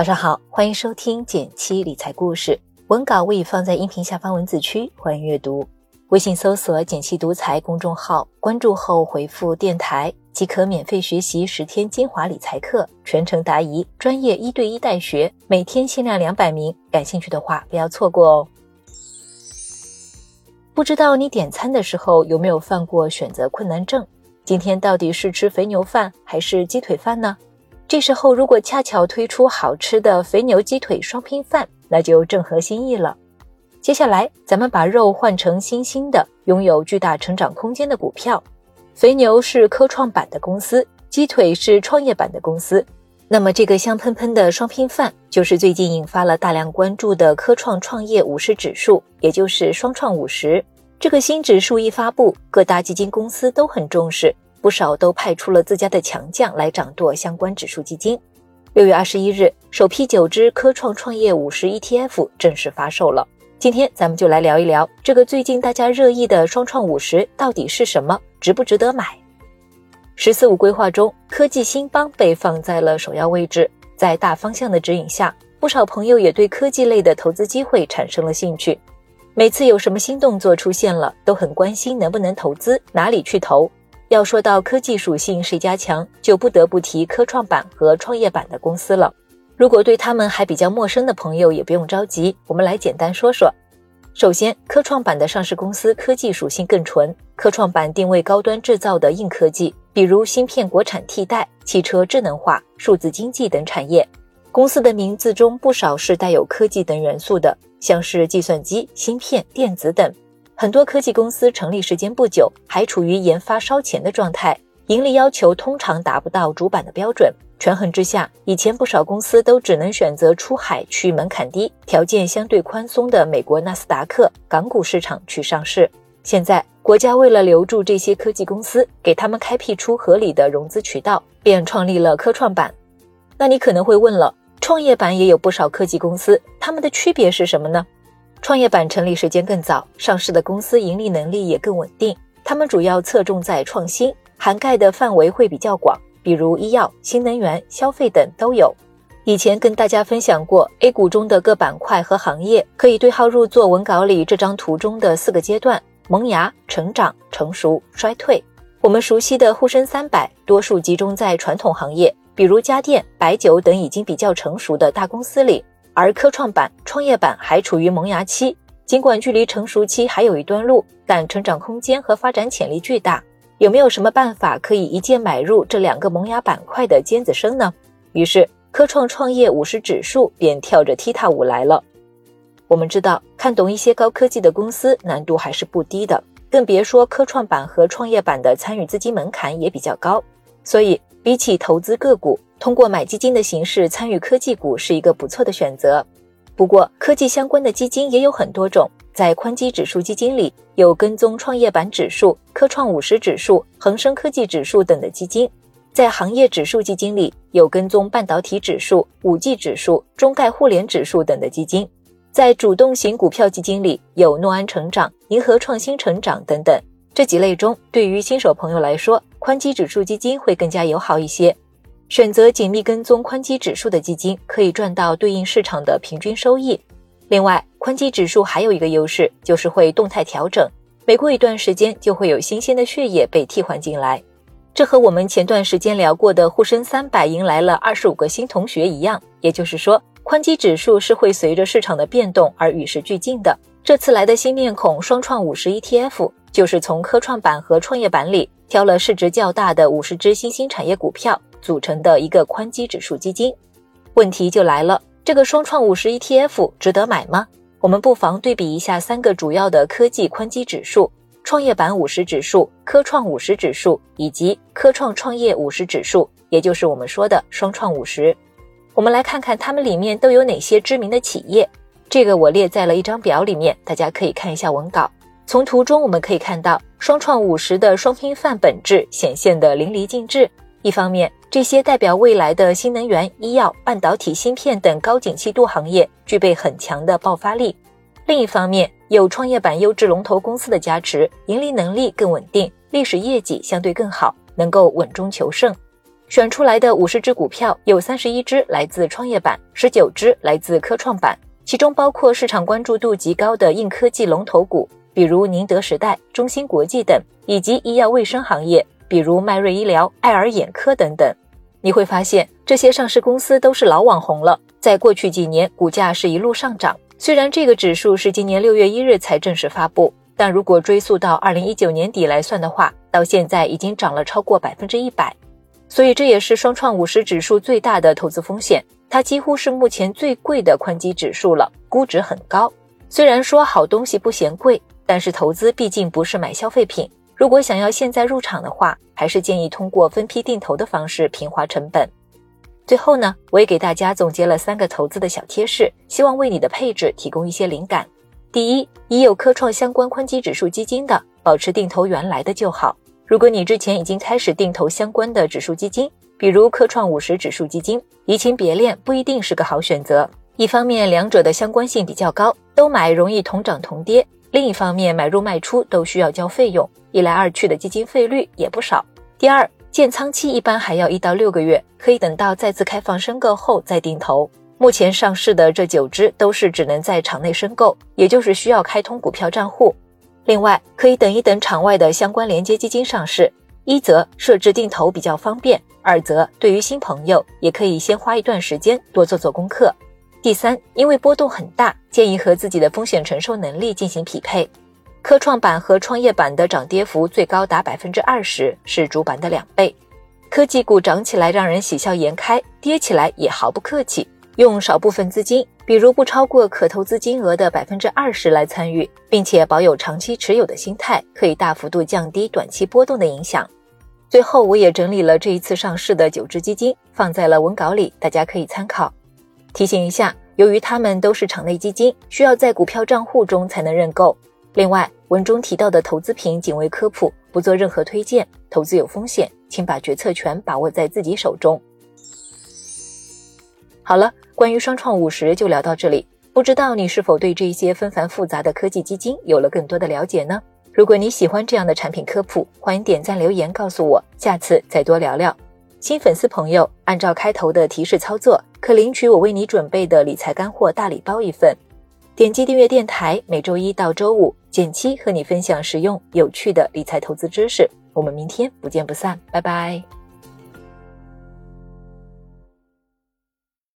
早上好，欢迎收听减七理财故事，文稿我已放在音频下方文字区，欢迎阅读。微信搜索“减七独裁公众号，关注后回复“电台”即可免费学习十天精华理财课，全程答疑，专业一对一带学，每天限量两百名，感兴趣的话不要错过哦。不知道你点餐的时候有没有犯过选择困难症？今天到底是吃肥牛饭还是鸡腿饭呢？这时候如果恰巧推出好吃的肥牛鸡腿双拼饭，那就正合心意了。接下来咱们把肉换成新兴的、拥有巨大成长空间的股票。肥牛是科创板的公司，鸡腿是创业板的公司。那么这个香喷喷的双拼饭，就是最近引发了大量关注的科创创业五十指数，也就是双创五十。这个新指数一发布，各大基金公司都很重视，不少都派出了自家的强将来掌舵相关指数基金。六月二十一日，首批九只科创创业五十 ETF 正式发售了。今天咱们就来聊一聊这个最近大家热议的双创五十到底是什么，值不值得买？“十四五”规划中，科技兴邦被放在了首要位置。在大方向的指引下，不少朋友也对科技类的投资机会产生了兴趣。每次有什么新动作出现了，都很关心能不能投资，哪里去投。要说到科技属性谁家强，就不得不提科创板和创业板的公司了。如果对他们还比较陌生的朋友，也不用着急，我们来简单说说。首先，科创板的上市公司科技属性更纯，科创板定位高端制造的硬科技。比如芯片国产替代、汽车智能化、数字经济等产业，公司的名字中不少是带有科技等元素的，像是计算机、芯片、电子等。很多科技公司成立时间不久，还处于研发烧钱的状态，盈利要求通常达不到主板的标准。权衡之下，以前不少公司都只能选择出海去门槛低、条件相对宽松的美国纳斯达克港股市场去上市。现在。国家为了留住这些科技公司，给他们开辟出合理的融资渠道，便创立了科创板。那你可能会问了，创业板也有不少科技公司，它们的区别是什么呢？创业板成立时间更早，上市的公司盈利能力也更稳定，他们主要侧重在创新，涵盖的范围会比较广，比如医药、新能源、消费等都有。以前跟大家分享过 A 股中的各板块和行业，可以对号入座文稿里这张图中的四个阶段。萌芽、成长、成熟、衰退。我们熟悉的沪深三百，多数集中在传统行业，比如家电、白酒等已经比较成熟的大公司里。而科创板、创业板还处于萌芽期，尽管距离成熟期还有一段路，但成长空间和发展潜力巨大。有没有什么办法可以一键买入这两个萌芽板块的尖子生呢？于是，科创创业五十指数便跳着踢踏舞来了。我们知道，看懂一些高科技的公司难度还是不低的，更别说科创板和创业板的参与资金门槛也比较高。所以，比起投资个股，通过买基金的形式参与科技股是一个不错的选择。不过，科技相关的基金也有很多种，在宽基指数基金里有跟踪创业板指数、科创五十指数、恒生科技指数等的基金；在行业指数基金里有跟踪半导体指数、五 G 指数、中概互联指数等的基金。在主动型股票基金里，有诺安成长、银河创新成长等等这几类中，对于新手朋友来说，宽基指数基金会更加友好一些。选择紧密跟踪宽基指数的基金，可以赚到对应市场的平均收益。另外，宽基指数还有一个优势，就是会动态调整，每过一段时间就会有新鲜的血液被替换进来。这和我们前段时间聊过的沪深三百迎来了二十五个新同学一样，也就是说。宽基指数是会随着市场的变动而与时俱进的。这次来的新面孔双创五十 ETF，就是从科创板和创业板里挑了市值较大的五十只新兴产业股票组成的一个宽基指数基金。问题就来了，这个双创五十 ETF 值得买吗？我们不妨对比一下三个主要的科技宽基指数：创业板五十指数、科创五十指数以及科创创业五十指数，也就是我们说的双创五十。我们来看看它们里面都有哪些知名的企业。这个我列在了一张表里面，大家可以看一下文稿。从图中我们可以看到，双创五十的双拼范本质显现的淋漓尽致。一方面，这些代表未来的新能源、医药、半导体芯片等高景气度行业具备很强的爆发力；另一方面，有创业板优质龙头公司的加持，盈利能力更稳定，历史业绩相对更好，能够稳中求胜。选出来的五十只股票有三十一只来自创业板，十九只来自科创板，其中包括市场关注度极高的硬科技龙头股，比如宁德时代、中芯国际等，以及医药卫生行业，比如迈瑞医疗、爱尔眼科等等。你会发现，这些上市公司都是老网红了，在过去几年股价是一路上涨。虽然这个指数是今年六月一日才正式发布，但如果追溯到二零一九年底来算的话，到现在已经涨了超过百分之一百。所以这也是双创五十指数最大的投资风险，它几乎是目前最贵的宽基指数了，估值很高。虽然说好东西不嫌贵，但是投资毕竟不是买消费品。如果想要现在入场的话，还是建议通过分批定投的方式平滑成本。最后呢，我也给大家总结了三个投资的小贴士，希望为你的配置提供一些灵感。第一，已有科创相关宽基指数基金的，保持定投原来的就好。如果你之前已经开始定投相关的指数基金，比如科创五十指数基金，移情别恋不一定是个好选择。一方面，两者的相关性比较高，都买容易同涨同跌；另一方面，买入卖出都需要交费用，一来二去的基金费率也不少。第二，建仓期一般还要一到六个月，可以等到再次开放申购后再定投。目前上市的这九只都是只能在场内申购，也就是需要开通股票账户。另外，可以等一等场外的相关连接基金上市，一则设置定投比较方便，二则对于新朋友也可以先花一段时间多做做功课。第三，因为波动很大，建议和自己的风险承受能力进行匹配。科创板和创业板的涨跌幅最高达百分之二十，是主板的两倍。科技股涨起来让人喜笑颜开，跌起来也毫不客气。用少部分资金，比如不超过可投资金额的百分之二十来参与，并且保有长期持有的心态，可以大幅度降低短期波动的影响。最后，我也整理了这一次上市的九只基金，放在了文稿里，大家可以参考。提醒一下，由于它们都是场内基金，需要在股票账户中才能认购。另外，文中提到的投资品仅为科普，不做任何推荐，投资有风险，请把决策权把握在自己手中。好了。关于双创五十就聊到这里，不知道你是否对这些纷繁复杂的科技基金有了更多的了解呢？如果你喜欢这样的产品科普，欢迎点赞留言告诉我，下次再多聊聊。新粉丝朋友按照开头的提示操作，可领取我为你准备的理财干货大礼包一份。点击订阅电台，每周一到周五，简七和你分享实用有趣的理财投资知识。我们明天不见不散，拜拜。